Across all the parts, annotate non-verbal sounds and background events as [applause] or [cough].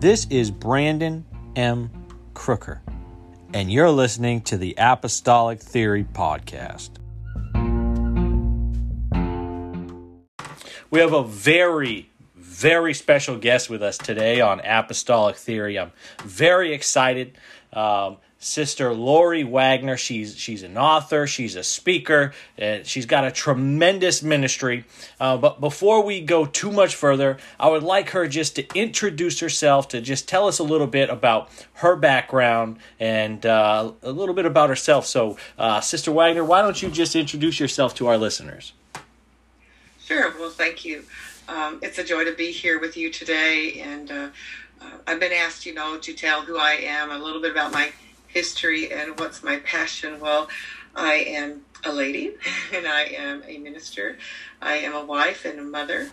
This is Brandon M. Crooker, and you're listening to the Apostolic Theory Podcast. We have a very, very special guest with us today on Apostolic Theory. I'm very excited. Um, Sister Lori Wagner. She's she's an author. She's a speaker. And she's got a tremendous ministry. Uh, but before we go too much further, I would like her just to introduce herself, to just tell us a little bit about her background and uh, a little bit about herself. So, uh, Sister Wagner, why don't you just introduce yourself to our listeners? Sure. Well, thank you. Um, it's a joy to be here with you today, and uh, uh, I've been asked, you know, to tell who I am, a little bit about my history and what's my passion. Well, I am a lady, [laughs] and I am a minister. I am a wife and a mother.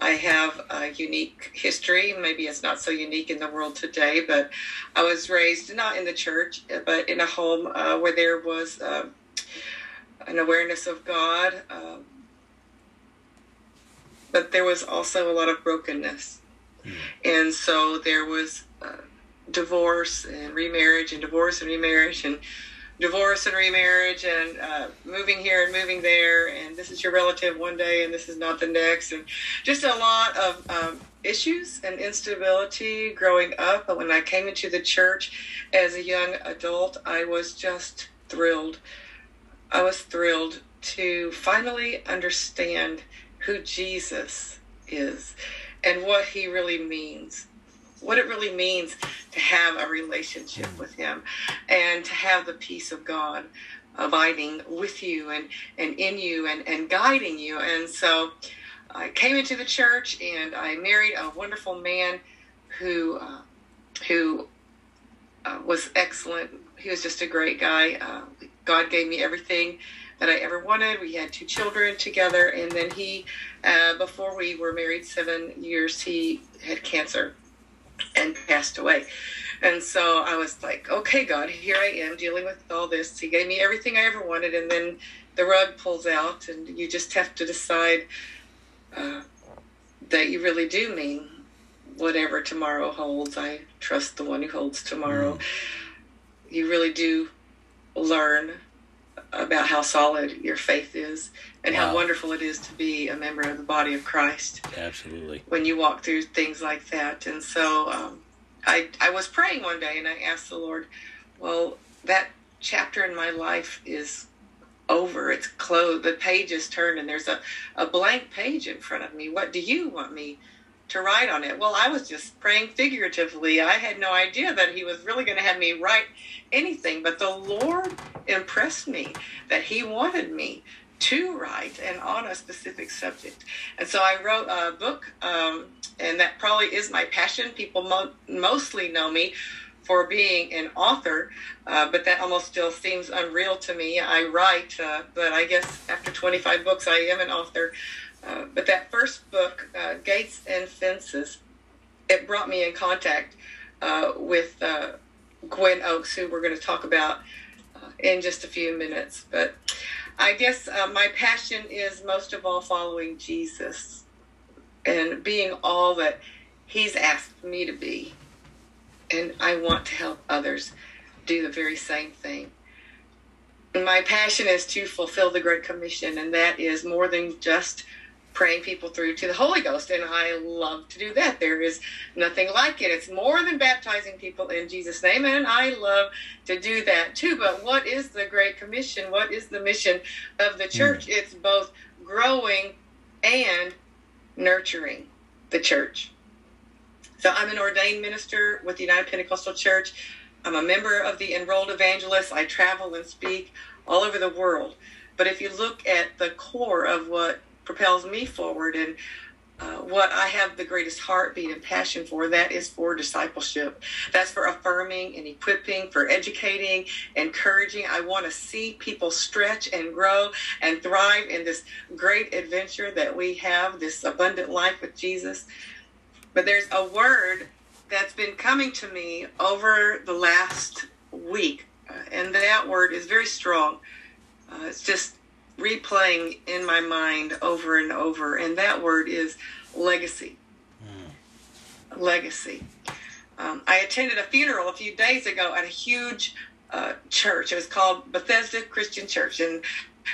I have a unique history. Maybe it's not so unique in the world today, but I was raised not in the church, but in a home uh, where there was uh, an awareness of God. Um, but there was also a lot of brokenness. Mm. And so there was uh, divorce and remarriage and divorce and remarriage and divorce and remarriage and uh, moving here and moving there. And this is your relative one day and this is not the next. And just a lot of um, issues and instability growing up. But when i came into the church as a young adult i was just thrilled. I was thrilled to finally understand who Jesus is and what he really means. What it really means to have a relationship with him and to have the peace of God abiding with you and, and in you and, and guiding you. And so I came into the church and I married a wonderful man who, uh, who uh, was excellent. He was just a great guy. Uh, God gave me everything that I ever wanted. We had two children together, and then he, uh, before we were married seven years, he had cancer and passed away. And so I was like, okay, God, here I am dealing with all this. He gave me everything I ever wanted, and then the rug pulls out, and you just have to decide uh, that you really do mean whatever tomorrow holds. I trust the one who holds tomorrow. Mm. You really do learn about how solid your faith is and wow. how wonderful it is to be a member of the body of Christ. Absolutely. When you walk through things like that. And so um, I, I was praying one day and I asked the Lord, well, that chapter in my life is over. It's closed. The page is turned and there's a, a blank page in front of me. What do you want me to write on it. Well, I was just praying figuratively. I had no idea that he was really going to have me write anything, but the Lord impressed me that he wanted me to write and on a specific subject. And so I wrote a book, um, and that probably is my passion. People mo- mostly know me for being an author, uh, but that almost still seems unreal to me. I write, uh, but I guess after 25 books, I am an author. Uh, but that first book, uh, Gates and Fences, it brought me in contact uh, with uh, Gwen Oakes, who we're going to talk about uh, in just a few minutes. But I guess my passion is most of all following Jesus and being all that He's asked me to be. And I want to help others do the very same thing my passion is to fulfill the Great Commission, and that is more than just praying people through to the Holy Ghost. And I love to do that. There is nothing like it. It's more than baptizing people in Jesus' name. And I love to do that too. But what is the Great Commission? What is the mission of the church? Mm. It's both growing and nurturing the church. So I'm an ordained minister with the United Pentecostal Church. I'm a member of the Enrolled Evangelists. I travel and speak all over the world. But if you look at the core of what propels me forward and uh, what I have the greatest heartbeat and passion for, that is for discipleship. That's for affirming and equipping, for educating, encouraging. I want to see people stretch and grow and thrive in this great adventure that we have, this abundant life with Jesus. But there's a word that's been coming to me over the last week, uh, and that word is very strong. Uh, it's just replaying in my mind over and over, and that word is legacy. Mm. Legacy. Um, I attended a funeral a few days ago at a huge uh, church. It was called Bethesda Christian Church. And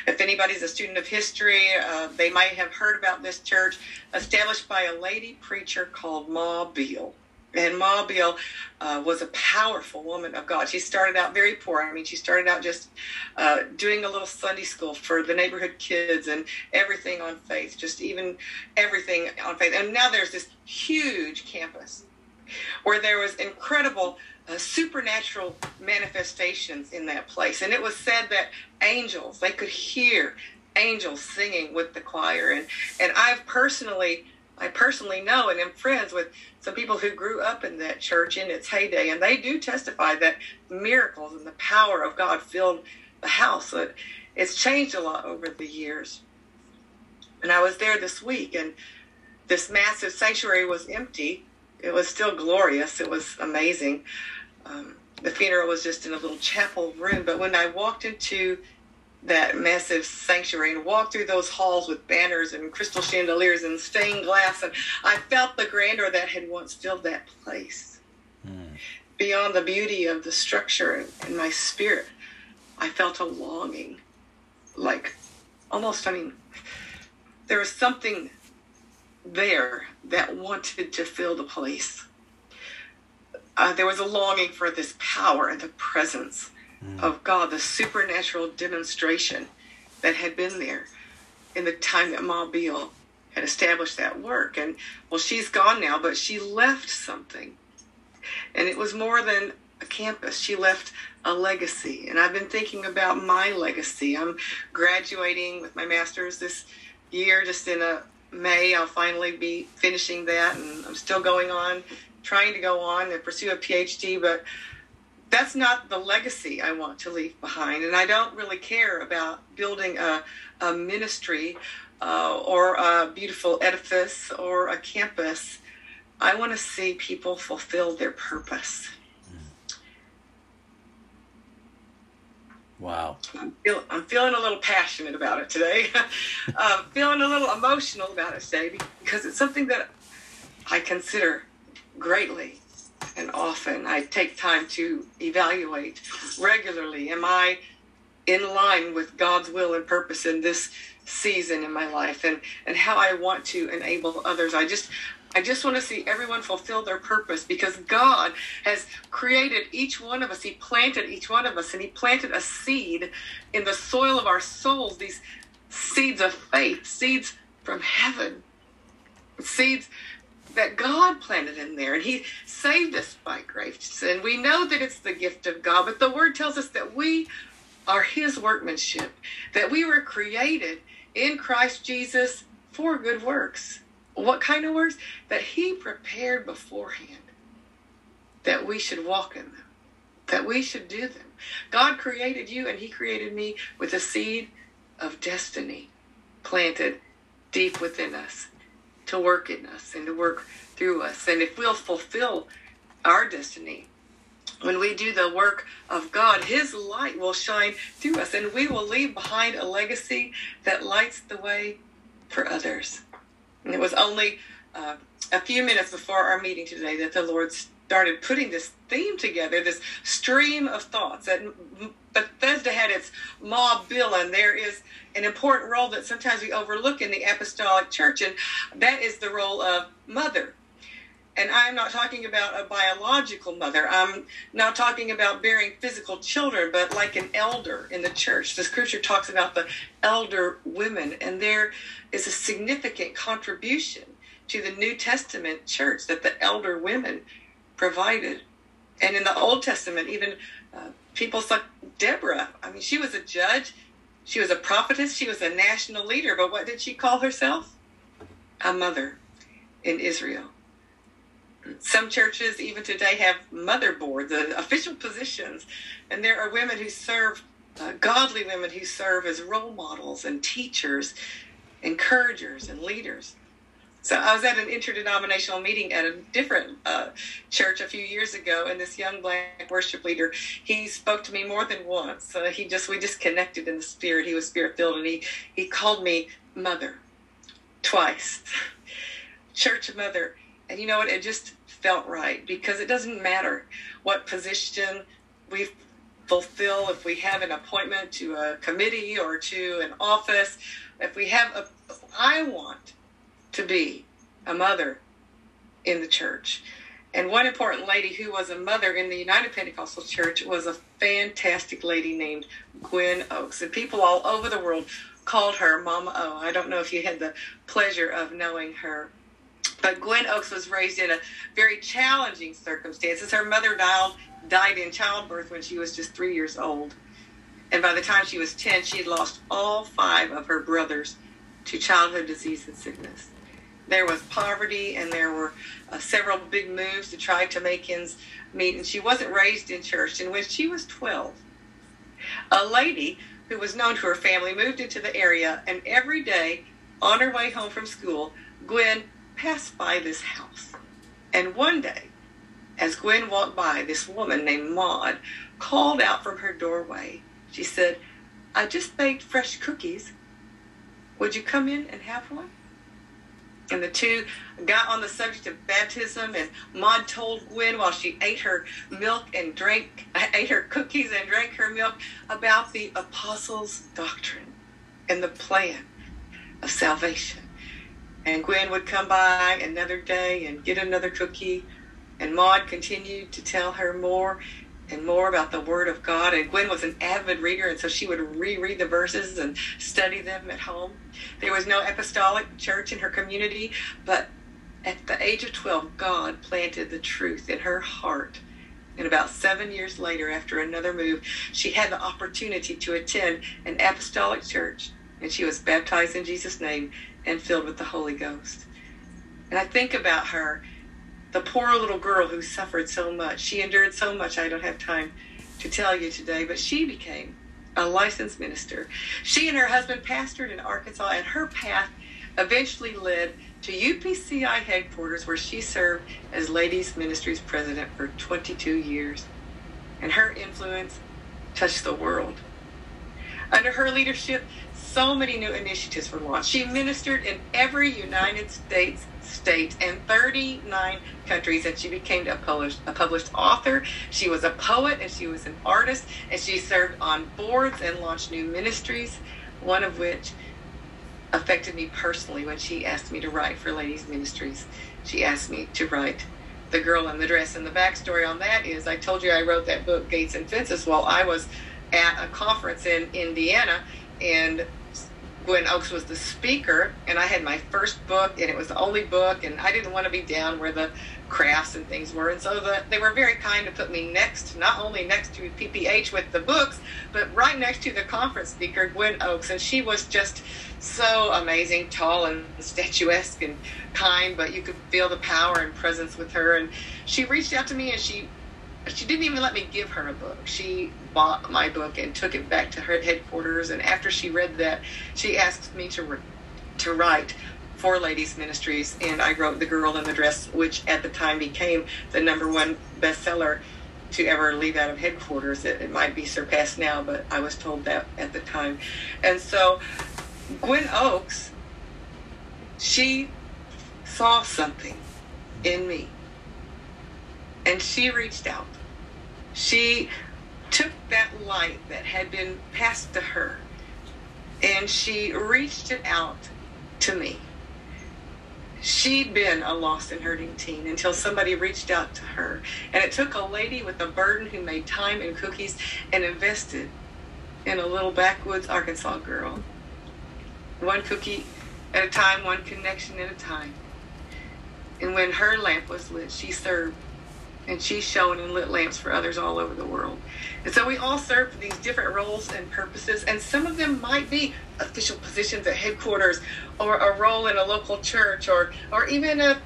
if anybody's a student of history, uh, they might have heard about this church established by a lady preacher called Ma Beall. And Ma Beall uh, was a powerful woman of God. She started out very poor. I mean, she started out just uh, doing a little Sunday school for the neighborhood kids and everything on faith, just even everything on faith. And now there's this huge campus where there was incredible uh, supernatural manifestations in that place. And it was said that angels, they could hear angels singing with the choir. And, and I've personally, I personally know and am friends with some people who grew up in that church in its heyday. And they do testify that miracles and the power of God filled the house. It, it's changed a lot over the years. And I was there this week and this massive sanctuary was empty it was still glorious. It was amazing. Um, the funeral was just in a little chapel room, but when I walked into that massive sanctuary and walked through those halls with banners and crystal chandeliers and stained glass, and I felt the grandeur that had once filled that place. Mm. Beyond the beauty of the structure in my spirit, I felt a longing, like almost, I mean, there was something there that wanted to fill the place. Uh, there was a longing for this power and the presence of God, the supernatural demonstration that had been there in the time that Ma Beall had established that work. And well, she's gone now, but she left something. And it was more than a campus. She left a legacy. And I've been thinking about my legacy. I'm graduating with my master's this year, just in a May, I'll finally be finishing that, and I'm still going on, trying to go on and pursue a PhD, but that's not the legacy I want to leave behind. And I don't really care about building a, a ministry uh, or a beautiful edifice or a campus. I want to see people fulfill their purpose. Wow. I'm, feel, I'm feeling a little passionate about it today. [laughs] uh, feeling a little emotional about it today because it's something that I consider greatly and often. I take time to evaluate regularly. Am I in line with God's will and purpose in this season in my life and, and how I want to enable others? I just I just want to see everyone fulfill their purpose because God has created each one of us. He planted each one of us and He planted a seed in the soil of our souls, these seeds of faith, seeds from heaven, seeds that God planted in there. And He saved us by grace. And we know that it's the gift of God, but the Word tells us that we are His workmanship, that we were created in Christ Jesus for good works. What kind of works? That He prepared beforehand that we should walk in them, that we should do them. God created you and He created me with a seed of destiny planted deep within us to work in us and to work through us. And if we'll fulfill our destiny, when we do the work of God, His light will shine through us and we will leave behind a legacy that lights the way for others. And it was only uh, a few minutes before our meeting today that the Lord started putting this theme together, this stream of thoughts. That Bethesda had its Ma Beall, and there is an important role that sometimes we overlook in the apostolic church, and that is the role of mother. And I'm not talking about a biological mother. I'm not talking about bearing physical children, but like an elder in the church. The scripture talks about the elder women, and there is a significant contribution to the New Testament church that the elder women provided. And in the Old Testament, even uh, people like Deborah, I mean, she was a judge, she was a prophetess, she was a national leader, but what did she call herself? A mother in Israel. Some churches, even today, have mother boards, uh, official positions, and there are women who serve, uh, godly women who serve as role models and teachers, encouragers, and leaders. So I was at an interdenominational meeting at a different uh, church a few years ago, and this young black worship leader, he spoke to me more than once. Uh, he just we just connected in the spirit. He was spirit filled, and he he called me mother twice. [laughs] church mother And you know what? It just felt right because it doesn't matter what position we fulfill, if we have an appointment to a committee or to an office, if we have a, I want to be a mother in the church. And one important lady who was a mother in the United Pentecostal Church was a fantastic lady named Gwen Oakes. And people all over the world called her Mama O. I don't know if you had the pleasure of knowing her. But Gwen Oakes was raised in a very challenging circumstances. Her mother died, died in childbirth when she was just three years old. And by the time she was 10, she had lost all five of her brothers to childhood disease and sickness. There was poverty, and there were uh, several big moves to try to make ends meet. And she wasn't raised in church. And when she was 12, a lady who was known to her family moved into the area, and every day on her way home from school, Gwen passed by this house. And one day, as Gwen walked by, this woman named Maud called out from her doorway. She said, I just baked fresh cookies. Would you come in and have one? And the two got on the subject of baptism, and Maud told Gwen while she ate her milk and drank, [laughs] ate her cookies and drank her milk about the apostles' doctrine and the plan of salvation. And Gwen would come by another day and get another cookie, and Maud continued to tell her more and more about the Word of God. And Gwen was an avid reader, and so she would reread the verses and study them at home. There was no apostolic church in her community, but at the age of 12, God planted the truth in her heart. And about seven years later, after another move, she had the opportunity to attend an apostolic church, and she was baptized in Jesus' name and filled with the Holy Ghost. And I think about her the poor little girl who suffered so much. She endured so much, I don't have time to tell you today, but she became a licensed minister. She and her husband pastored in Arkansas, and her path eventually led to UPCI headquarters, where she served as Ladies Ministries president for 22 years. And her influence touched the world. Under her leadership, so many new initiatives were launched. She ministered in every United States state and 39 countries, and she became a published, a published author. She was a poet and she was an artist, and she served on boards and launched new ministries, one of which affected me personally when she asked me to write for Ladies Ministries. She asked me to write The Girl in the Dress. And the backstory on that is I told you I wrote that book, Gates and Fences, while I was at a conference in Indiana, and Gwen Oakes was the speaker, and I had my first book, and it was the only book, and I didn't want to be down where the crafts and things were. And so the, they were very kind to put me next, not only next to PPH with the books, but right next to the conference speaker, Gwen Oakes. And she was just so amazing, tall and [laughs] statuesque and kind, but you could feel the power and presence with her. And she reached out to me and she she didn't even let me give her a book. She bought my book and took it back to her headquarters. And after she read that, she asked me to re- to write for Ladies Ministries, and I wrote "The Girl in the Dress," which at the time became the number one bestseller to ever leave out of headquarters. It, it might be surpassed now, but I was told that at the time. And so, Gwen Oakes, she saw something in me and she reached out. She took that light that had been passed to her and she reached it out to me. She'd been a lost and hurting teen until somebody reached out to her. And it took a lady with a burden who made time and cookies and invested in a little backwoods Arkansas girl. One cookie at a time, one connection at a time. And when her lamp was lit, she served and she's shown and lit lamps for others all over the world. And so we all serve for these different roles and purposes, and some of them might be official positions at headquarters, or a role in a local church, or or even a,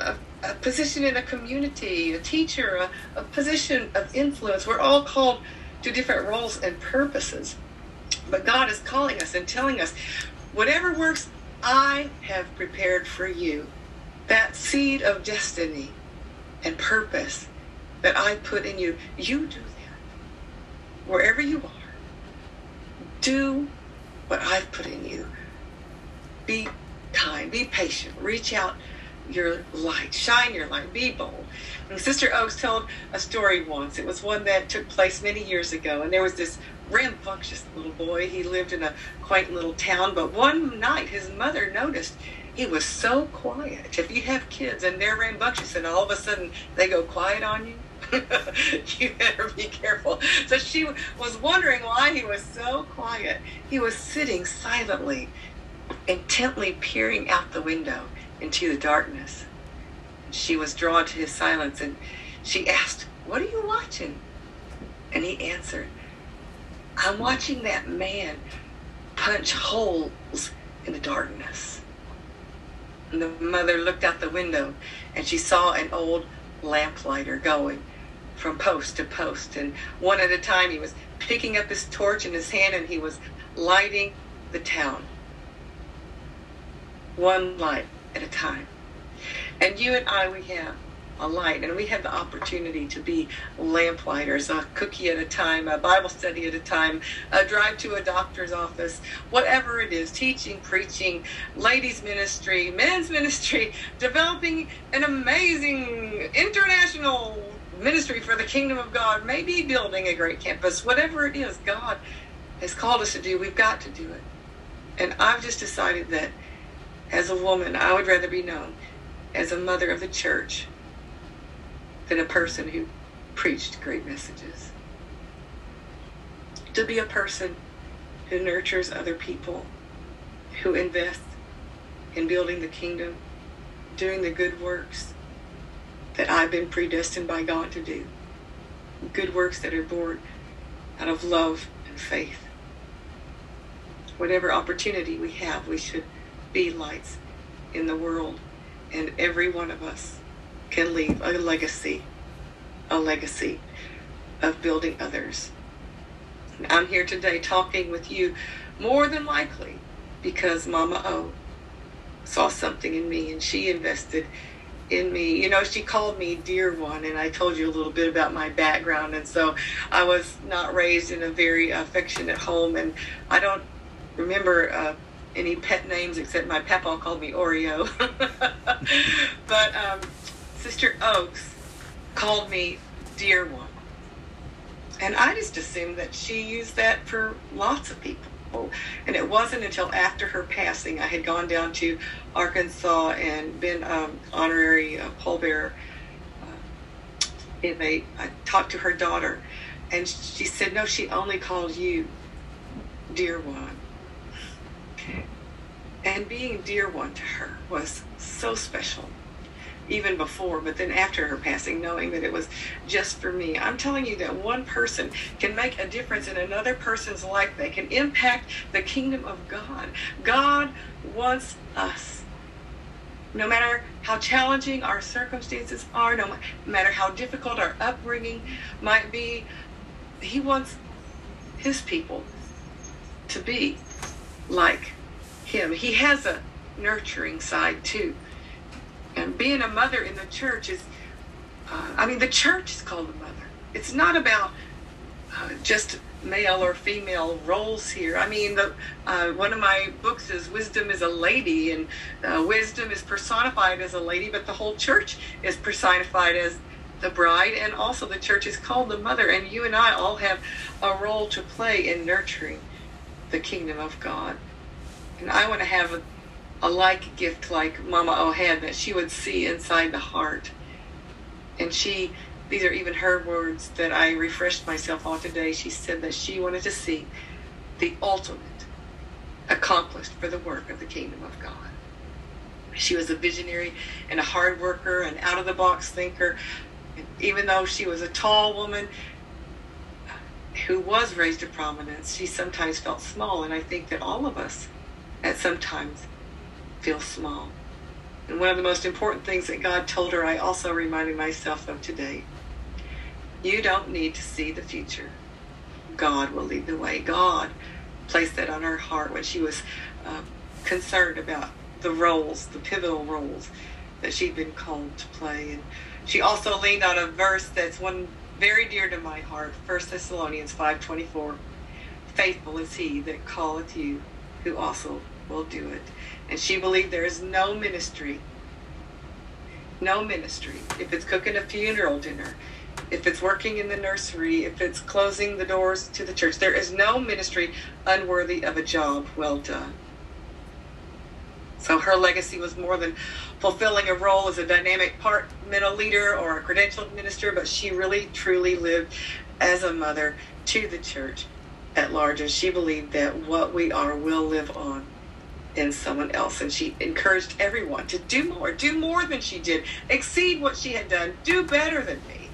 a, a position in a community, a teacher, a, a position of influence. We're all called to different roles and purposes, but God is calling us and telling us, whatever works, I have prepared for you. That seed of destiny and purpose that I put in you, you do that. Wherever you are, do what I've put in you. Be kind, be patient, reach out your light, shine your light, be bold. And Sister Oakes told a story once. It was one that took place many years ago, and there was this rambunctious little boy. He lived in a quaint little town, but one night his mother noticed he was so quiet. If you have kids and they're rambunctious and all of a sudden they go quiet on you, [laughs] you better be careful. So she was wondering why he was so quiet. He was sitting silently, intently peering out the window into the darkness. She was drawn to his silence and she asked, What are you watching? And he answered, I'm watching that man punch holes in the darkness. And the mother looked out the window and she saw an old lamplighter going from post to post. And one at a time, he was picking up his torch in his hand and he was lighting the town. One light at a time. And you and I, we have a light, and we have the opportunity to be lamplighters, a cookie at a time, a Bible study at a time, a drive to a doctor's office, whatever it is, teaching, preaching, ladies' ministry, men's ministry, developing an amazing international ministry for the kingdom of God, maybe building a great campus, whatever it is God has called us to do, we've got to do it. And I've just decided that as a woman, I would rather be known as a mother of the church than a person who preached great messages. To be a person who nurtures other people, who invests in building the kingdom, doing the good works that I've been predestined by God to do. Good works that are born out of love and faith. Whatever opportunity we have, we should be lights in the world, and every one of us can leave a legacy, a legacy of building others. I'm here today talking with you more than likely because Mama O saw something in me and she invested in me. You know, she called me dear one, and I told you a little bit about my background. And so I was not raised in a very affectionate home, and I don't remember uh, any pet names except my papa called me Oreo. [laughs] but um, Sister Oakes called me Dear One. And I just assumed that she used that for lots of people. And it wasn't until after her passing I had gone down to Arkansas and been um, honorary uh, pallbearer. Uh. I talked to her daughter, and she said, "No, she only called you dear one." And being dear one to her was so special, even before, but then after her passing, knowing that it was just for me. I'm telling you that one person can make a difference in another person's life. They can impact the kingdom of God. God wants us. No matter how challenging our circumstances are, no matter how difficult our upbringing might be, He wants His people to be like him. He has a nurturing side too. And being a mother in the church is, uh, I mean, the church is called a mother. It's not about uh, just male or female roles here. I mean, the, uh, one of my books is Wisdom is a Lady, and uh, wisdom is personified as a lady, but the whole church is personified as the bride, and also the church is called the mother. And you and I all have a role to play in nurturing the kingdom of God. And I want to have a, like gift like Mama O had that she would see inside the heart. And she, these are even her words that I refreshed myself on today. She said that she wanted to see the ultimate accomplished for the work of the kingdom of God. She was a visionary and a hard worker, an out of the box thinker. And Even though she was a tall woman uh, who was raised to prominence, she sometimes felt small. And I think that all of us that sometimes feel small. And one of the most important things that God told her, I also reminded myself of today. You don't need to see the future. God will lead the way. God placed that on her heart when she was uh, concerned about the roles, the pivotal roles that she'd been called to play. And she also leaned on a verse that's one very dear to my heart, 1 Thessalonians 5.24. Faithful is he that calleth you who also will do it. And she believed there is no ministry no ministry. If it's cooking a funeral dinner, if it's working in the nursery, if it's closing the doors to the church, there is no ministry unworthy of a job well done. So her legacy was more than fulfilling a role as a dynamic departmental leader or a credentialed minister, but she really truly lived as a mother to the church at large. And she believed that what we are will live on in someone else. And she encouraged everyone to do more, do more than she did, exceed what she had done, do better than me.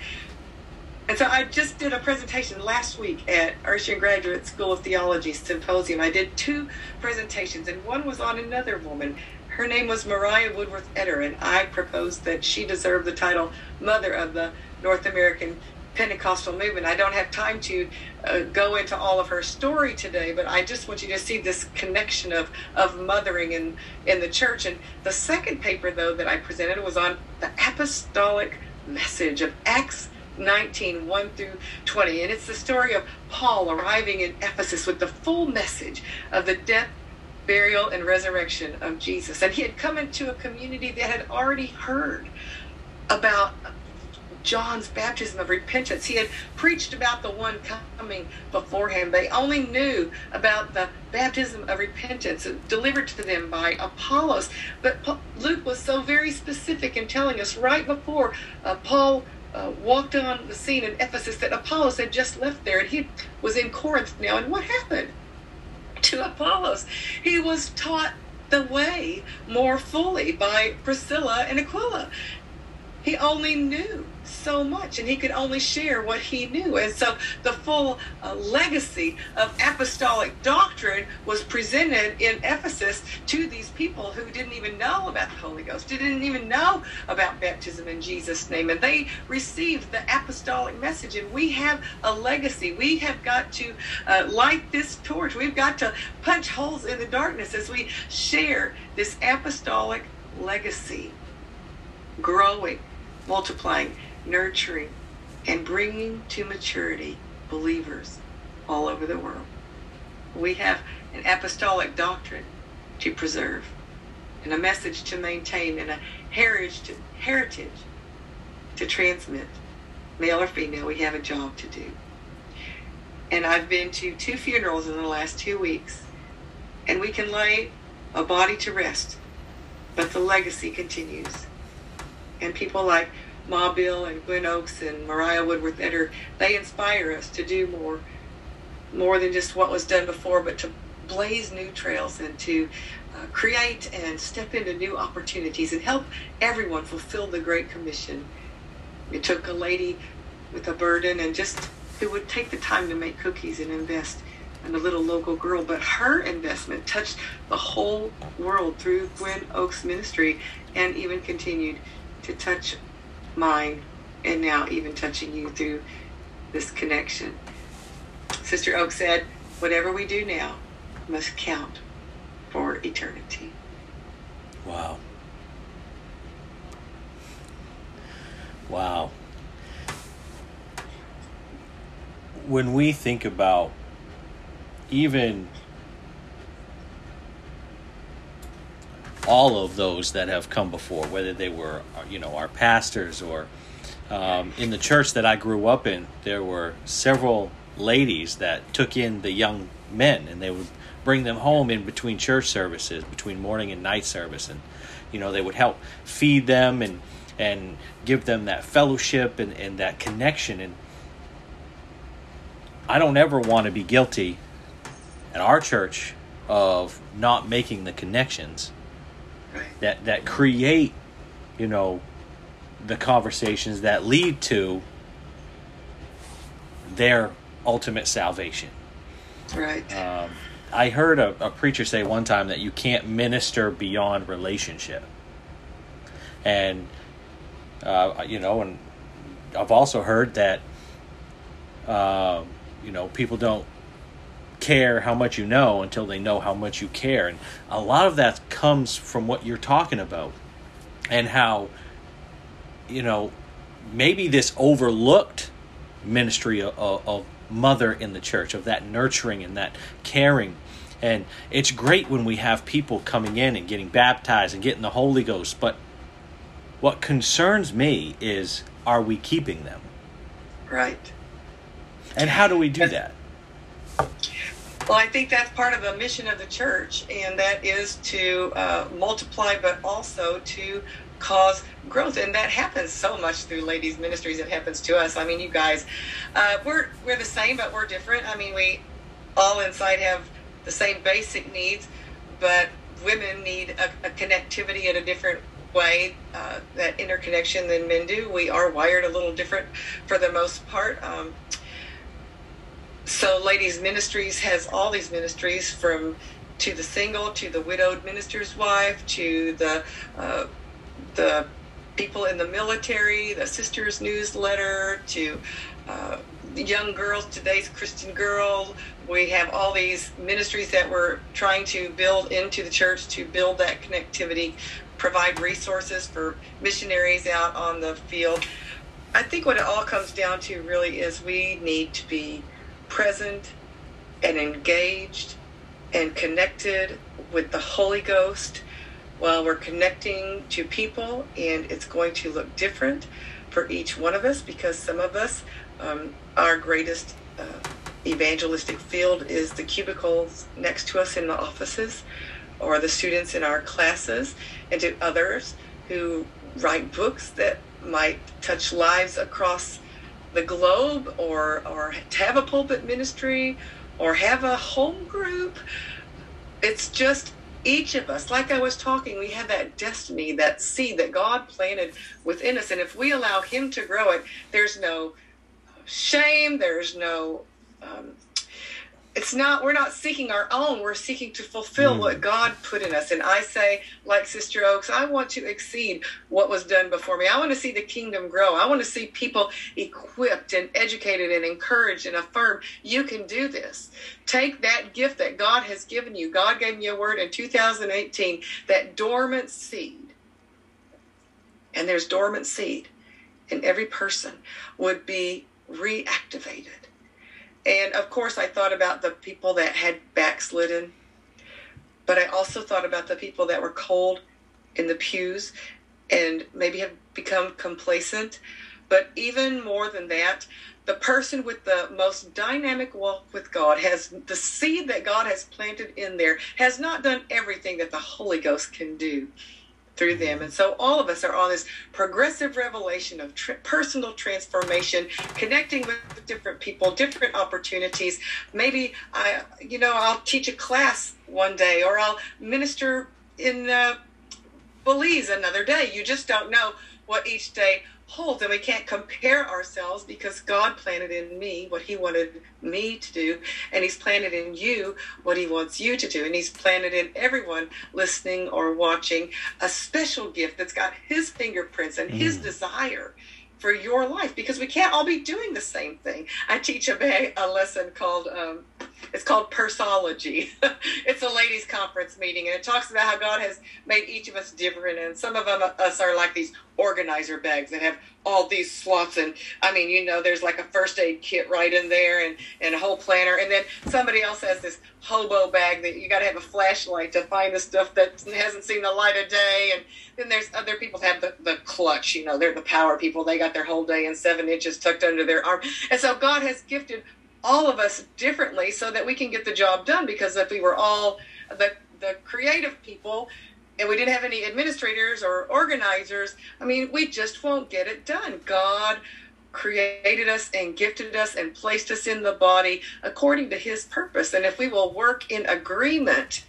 And so I just did a presentation last week at Urshan Graduate School of Theology Symposium. I did two presentations, and one was on another woman. Her name was Mariah Woodworth Etter, and I proposed that she deserved the title Mother of the North American Pentecostal movement. I don't have time to uh, go into all of her story today, but I just want you to see this connection of, of mothering in, in the church. And the second paper, though, that I presented was on the apostolic message of Acts 19 1 through 20. And it's the story of Paul arriving in Ephesus with the full message of the death, burial, and resurrection of Jesus. And he had come into a community that had already heard about John's baptism of repentance. He had preached about the one coming before him. They only knew about the baptism of repentance delivered to them by Apollos. But Luke was so very specific in telling us right before uh, Paul uh, walked on the scene in Ephesus that Apollos had just left there and he was in Corinth now. And what happened to Apollos? He was taught the way more fully by Priscilla and Aquila. He only knew so much and he could only share what he knew. And so the full uh, legacy of apostolic doctrine was presented in Ephesus to these people who didn't even know about the Holy Ghost, didn't even know about baptism in Jesus' name. And they received the apostolic message. And we have a legacy. We have got to uh, light this torch. We've got to punch holes in the darkness as we share this apostolic legacy growing multiplying nurturing, and bringing to maturity believers all over the world. We have an apostolic doctrine to preserve, and a message to maintain, and a heritage to, heritage to transmit. Male or female, we have a job to do. And I've been to two funerals in the last two weeks, and we can lay a body to rest, but the legacy continues. And people like Ma Beall and Gwen Oakes and Mariah Woodworth Etter, they inspire us to do more, more than just what was done before, but to blaze new trails and to uh, create and step into new opportunities and help everyone fulfill the Great Commission. It took a lady with a burden and just who would take the time to make cookies and invest in a little local girl, but her investment touched the whole world through Gwen Oakes ministry and even continued to touch mine, and now even touching you through this connection. Sister Oak said, whatever we do now must count for eternity. Wow. Wow. When we think about even all of those that have come before, whether they were, you know, our pastors or um, in the church that I grew up in, there were several ladies that took in the young men and they would bring them home in between church services, between morning and night service, and you know they would help feed them and and give them that fellowship and, and that connection. And I don't ever want to be guilty at our church of not making the connections that that create you know the conversations that lead to their ultimate salvation. Right. Um, i heard a, a preacher say one time that you can't minister beyond relationship. And uh, you know and i've also heard that uh, you know people don't care how much you know until they know how much you care. And a lot of that comes from what you're talking about and how, you know, maybe this overlooked ministry of, of, mother in the church, of that nurturing and that caring. And it's great when we have people coming in and getting baptized and getting the Holy Ghost, but What concerns me is are we keeping them? Right. And how do we do that? Well, I think that's part of the mission of the church, and that is to uh, multiply, but also to cause growth, and that happens so much through ladies' ministries. It happens to us. I mean, you guys, uh, we're we're the same, but we're different. I mean, we all inside have the same basic needs, but women need a, a connectivity in a different way, uh, that interconnection than men do. We are wired a little different for the most part. Um, so ladies ministries has all these ministries from to the single to the widowed minister's wife to the uh, the people in the military the sisters newsletter to uh, young girls today's christian girl. We have all these ministries that we're trying to build into the church to build that connectivity provide resources for missionaries out on the field. I think what it all comes down to really is we need to be present and engaged and connected with the Holy Ghost while we're connecting to people, and it's going to look different for each one of us because some of us, um, our greatest uh, evangelistic field is the cubicles next to us in the offices or the students in our classes, and to others who write books that might touch lives across the globe or or have a pulpit ministry or have a home group. It's just each of us like i was talking we have that destiny that seed that god planted within us. And if we allow him to grow it there's no shame there's no um, it's not we're not seeking our own we're seeking to fulfill mm. what god put in us. And i say like sister oakes i want to exceed what was done before me. I want to see the kingdom grow. I want to see people equipped and educated and encouraged and affirmed. You can do this. Take that gift that god has given you. God gave me a word in 2018 that dormant seed and there's dormant seed in every person would be reactivated and of course, I thought about the people that had backslidden, but I also thought about the people that were cold in the pews and maybe have become complacent. But even more than that, the person with the most dynamic walk with God has the seed that God has planted in there has not done everything that the Holy Ghost can do through them. And so all of us are on this progressive revelation of tr- personal transformation, connecting with different people, different opportunities. Maybe I, you know, I'll teach a class one day, or I'll minister in uh, Belize another day. You just don't know what each day holds and we can't compare ourselves because God planted in me what he wanted me to do and he's planted in you what he wants you to do and he's planted in everyone listening or watching a special gift that's got his fingerprints and mm. his desire for your life because we can't all be doing the same thing. I teach a, a lesson called um, it's called Persology. [laughs] it's a ladies' conference meeting, and it talks about how God has made each of us different, and some of us are like these organizer bags that have all these slots and i mean you know there's like a first aid kit right in there and, and a whole planner and then somebody else has this hobo bag that you got to have a flashlight to find the stuff that hasn't seen the light of day and then there's other people have the, the clutch you know they're the power people they got their whole day in seven inches tucked under their arm and so god has gifted all of us differently so that we can get the job done because if we were all the the creative people and we didn't have any administrators or organizers, I mean, we just won't get it done. God created us and gifted us and placed us in the body according to his purpose. And if we will work in agreement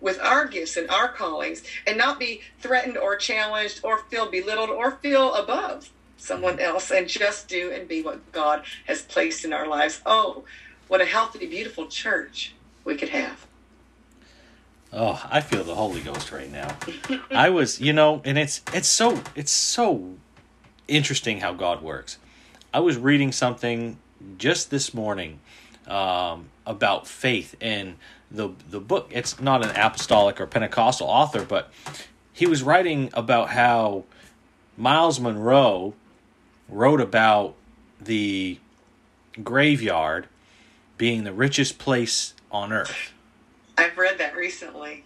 with our gifts and our callings and not be threatened or challenged or feel belittled or feel above someone else and just do and be what God has placed in our lives. Oh, what a healthy, beautiful church we could have. Oh, I feel the Holy Ghost right now. I was, you know, and it's it's so it's so interesting how God works. I was reading something just this morning um, about faith and the the book. It's not an apostolic or Pentecostal author, but he was writing about how Myles Munroe wrote about the graveyard being the richest place on earth I've read that recently.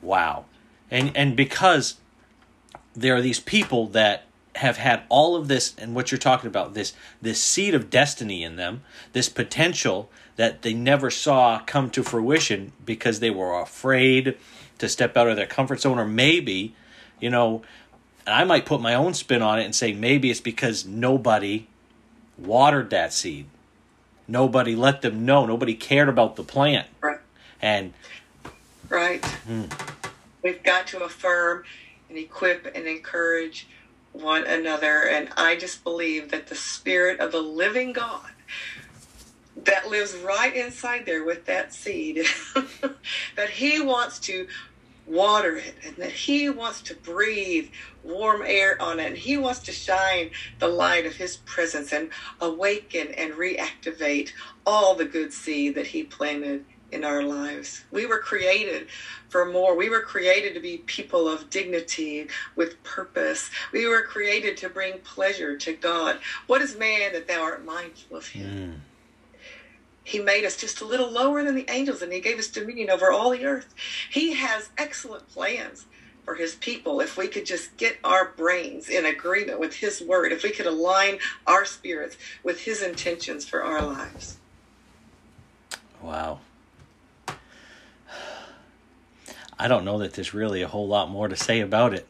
Wow. And and because there are these people that have had all of this and what you're talking about this this seed of destiny in them this potential that they never saw come to fruition because they were afraid to step out of their comfort zone or maybe you know i might put my own spin on it and say maybe it's because nobody watered that seed nobody let them know nobody cared about the plant Right. and Right. Hmm. We've got to affirm and equip and encourage one another. And I just believe that the Spirit of the living God that lives right inside there with that seed, [laughs] that He wants to water it and that He wants to breathe warm air on it. And He wants to shine the light of His presence and awaken and reactivate all the good seed that He planted in our lives. We were created for more. We were created to be people of dignity with purpose. We were created to bring pleasure to God. What is man that thou art mindful of him? mm, He made us just a little lower than the angels and he gave us dominion over all the earth. He has excellent plans for his people if we could just get our brains in agreement with his word, if we could align our spirits with his intentions for our lives. Wow. I don't know that there's really a whole lot more to say about it.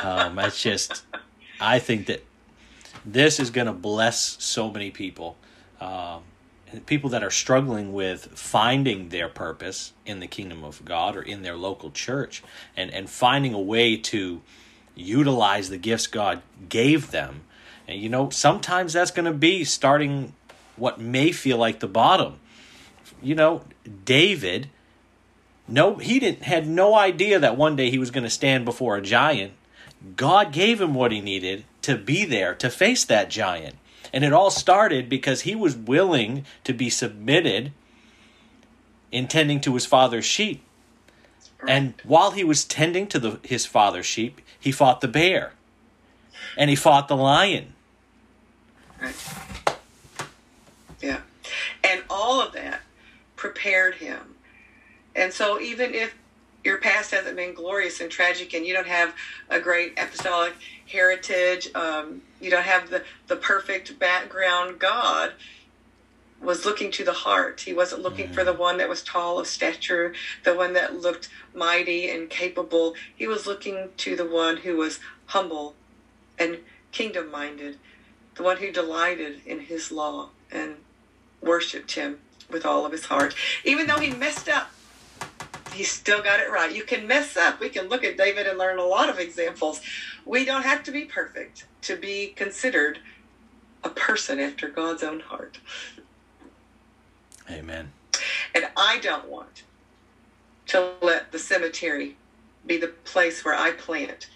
Um, it's just, I think that this is going to bless so many people. Um, people that are struggling with finding their purpose in the kingdom of God or in their local church and, and finding a way to utilize the gifts God gave them. And you know, sometimes that's going to be starting what may feel like the bottom you know, David, no, he didn't had no idea that one day he was going to stand before a giant. God gave him what he needed to be there to face that giant. And it all started because he was willing to be submitted in tending to his father's sheep. And while he was tending to the, his father's sheep, he fought the bear. And he fought the lion. Right. Yeah. And all of that prepared him. And so even if your past hasn't been glorious and tragic and you don't have a great apostolic heritage, um, you don't have the, the perfect background, God was looking to the heart. He wasn't looking for the one that was tall of stature, the one that looked mighty and capable. He was looking to the one who was humble and kingdom minded, the one who delighted in his law and worshiped him with all of his heart. Even though he messed up, he still got it right. You can mess up. We can look at David and learn a lot of examples. We don't have to be perfect to be considered a person after God's own heart. Amen. And I don't want to let the cemetery be the place where I plant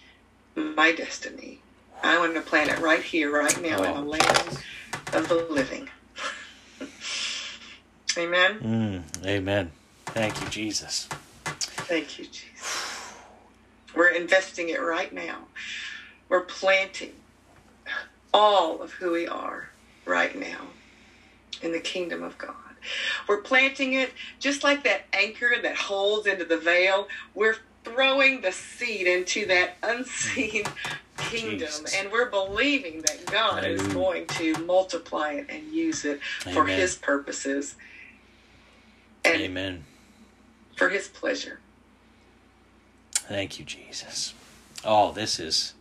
my destiny. I want to plant it right here, right now, in the land of the living. [laughs] Amen. Mm, amen. Thank you, Jesus. Thank you, Jesus. We're investing it right now. We're planting all of who we are right now in the kingdom of God. We're planting it just like that anchor that holds into the veil. We're throwing the seed into that unseen [laughs] kingdom Jesus. and we're believing that God is going to multiply it and use it for his purposes and Amen. for his pleasure. Thank you, Jesus. Oh, this is.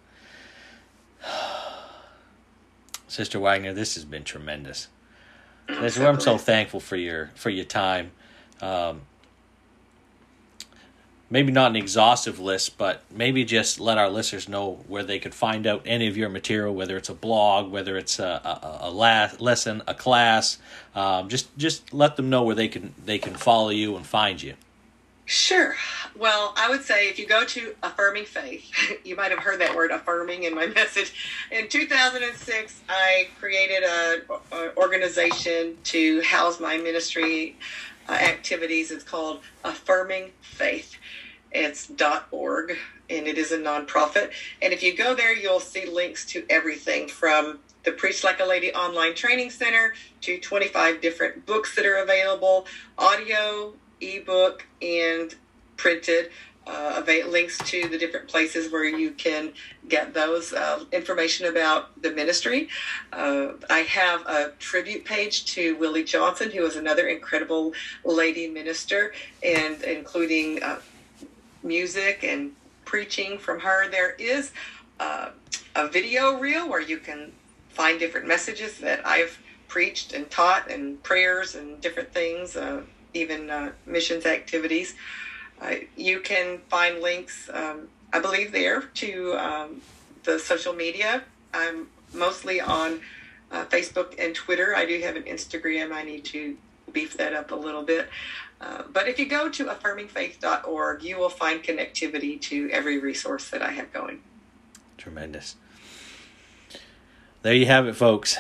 [sighs] Sister Wagner, this has been tremendous. So I'm so thankful for your for your time. Um, maybe not an exhaustive list, but maybe just let our listeners know where they could find out any of your material, whether it's a blog, whether it's a a, a la- lesson, a class. Um, just just let them know where they can they can follow you and find you. Sure. Well, I would say if you go to Affirming Faith, [laughs] you might have heard that word affirming in my [laughs] message. In 2006, I created a, a organization to house my ministry uh, activities. It's called Affirming Faith. It's .org and it is a nonprofit. And if you go there, you'll see links to everything from the Preach Like a Lady online training center to 25 different books that are available, audio, ebook, and printed. uh, links to the different places where you can get those uh, information about the ministry. Uh, I have a tribute page to Willie Johnson, who is another incredible lady minister, and including uh, music and preaching from her. There is uh, a video reel where you can find different messages that I've preached and taught, and prayers and different things, uh, even missions activities. Uh, you can find links, um, I believe, there to um, the social media. I'm mostly on uh, Facebook and Twitter. I do have an Instagram. I need to beef that up a little bit. Uh, but if you go to affirmingfaith.org, you will find connectivity to every resource that I have going. Tremendous. There you have it, folks.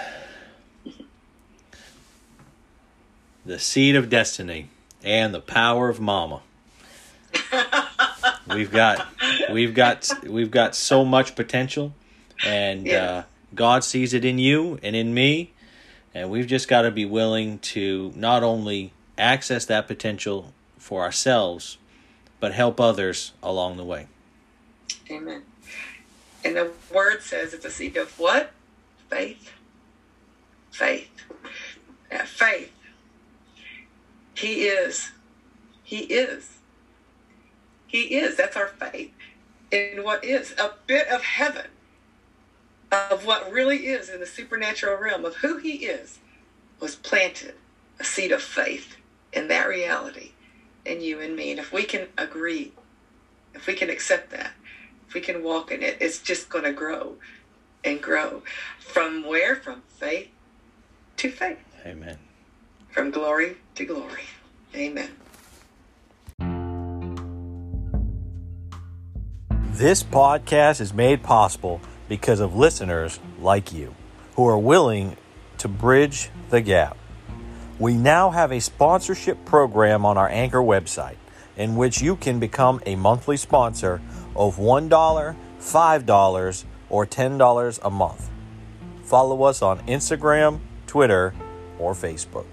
The seed of destiny and the power of mama. We've got we've got we've got so much potential and yeah. uh, god sees it in you and in me and we've just got to be willing to not only access that potential for ourselves but help others along the way. Amen. And the word says it's a seed of what? Faith. Faith. Yeah, faith he is he is he is. That's our faith in what is a bit of heaven, of what really is in the supernatural realm of who He is, was planted a seed of faith in that reality in you and me. And if we can agree, if we can accept that, if we can walk in it, it's just going to grow and grow. From where? From faith to faith. Amen. From glory to glory. Amen. This podcast is made possible because of listeners like you who are willing to bridge the gap. We now have a sponsorship program on our Anchor website in which you can become a monthly sponsor of $1, $5, or $10 a month. Follow us on Instagram, Twitter, or Facebook.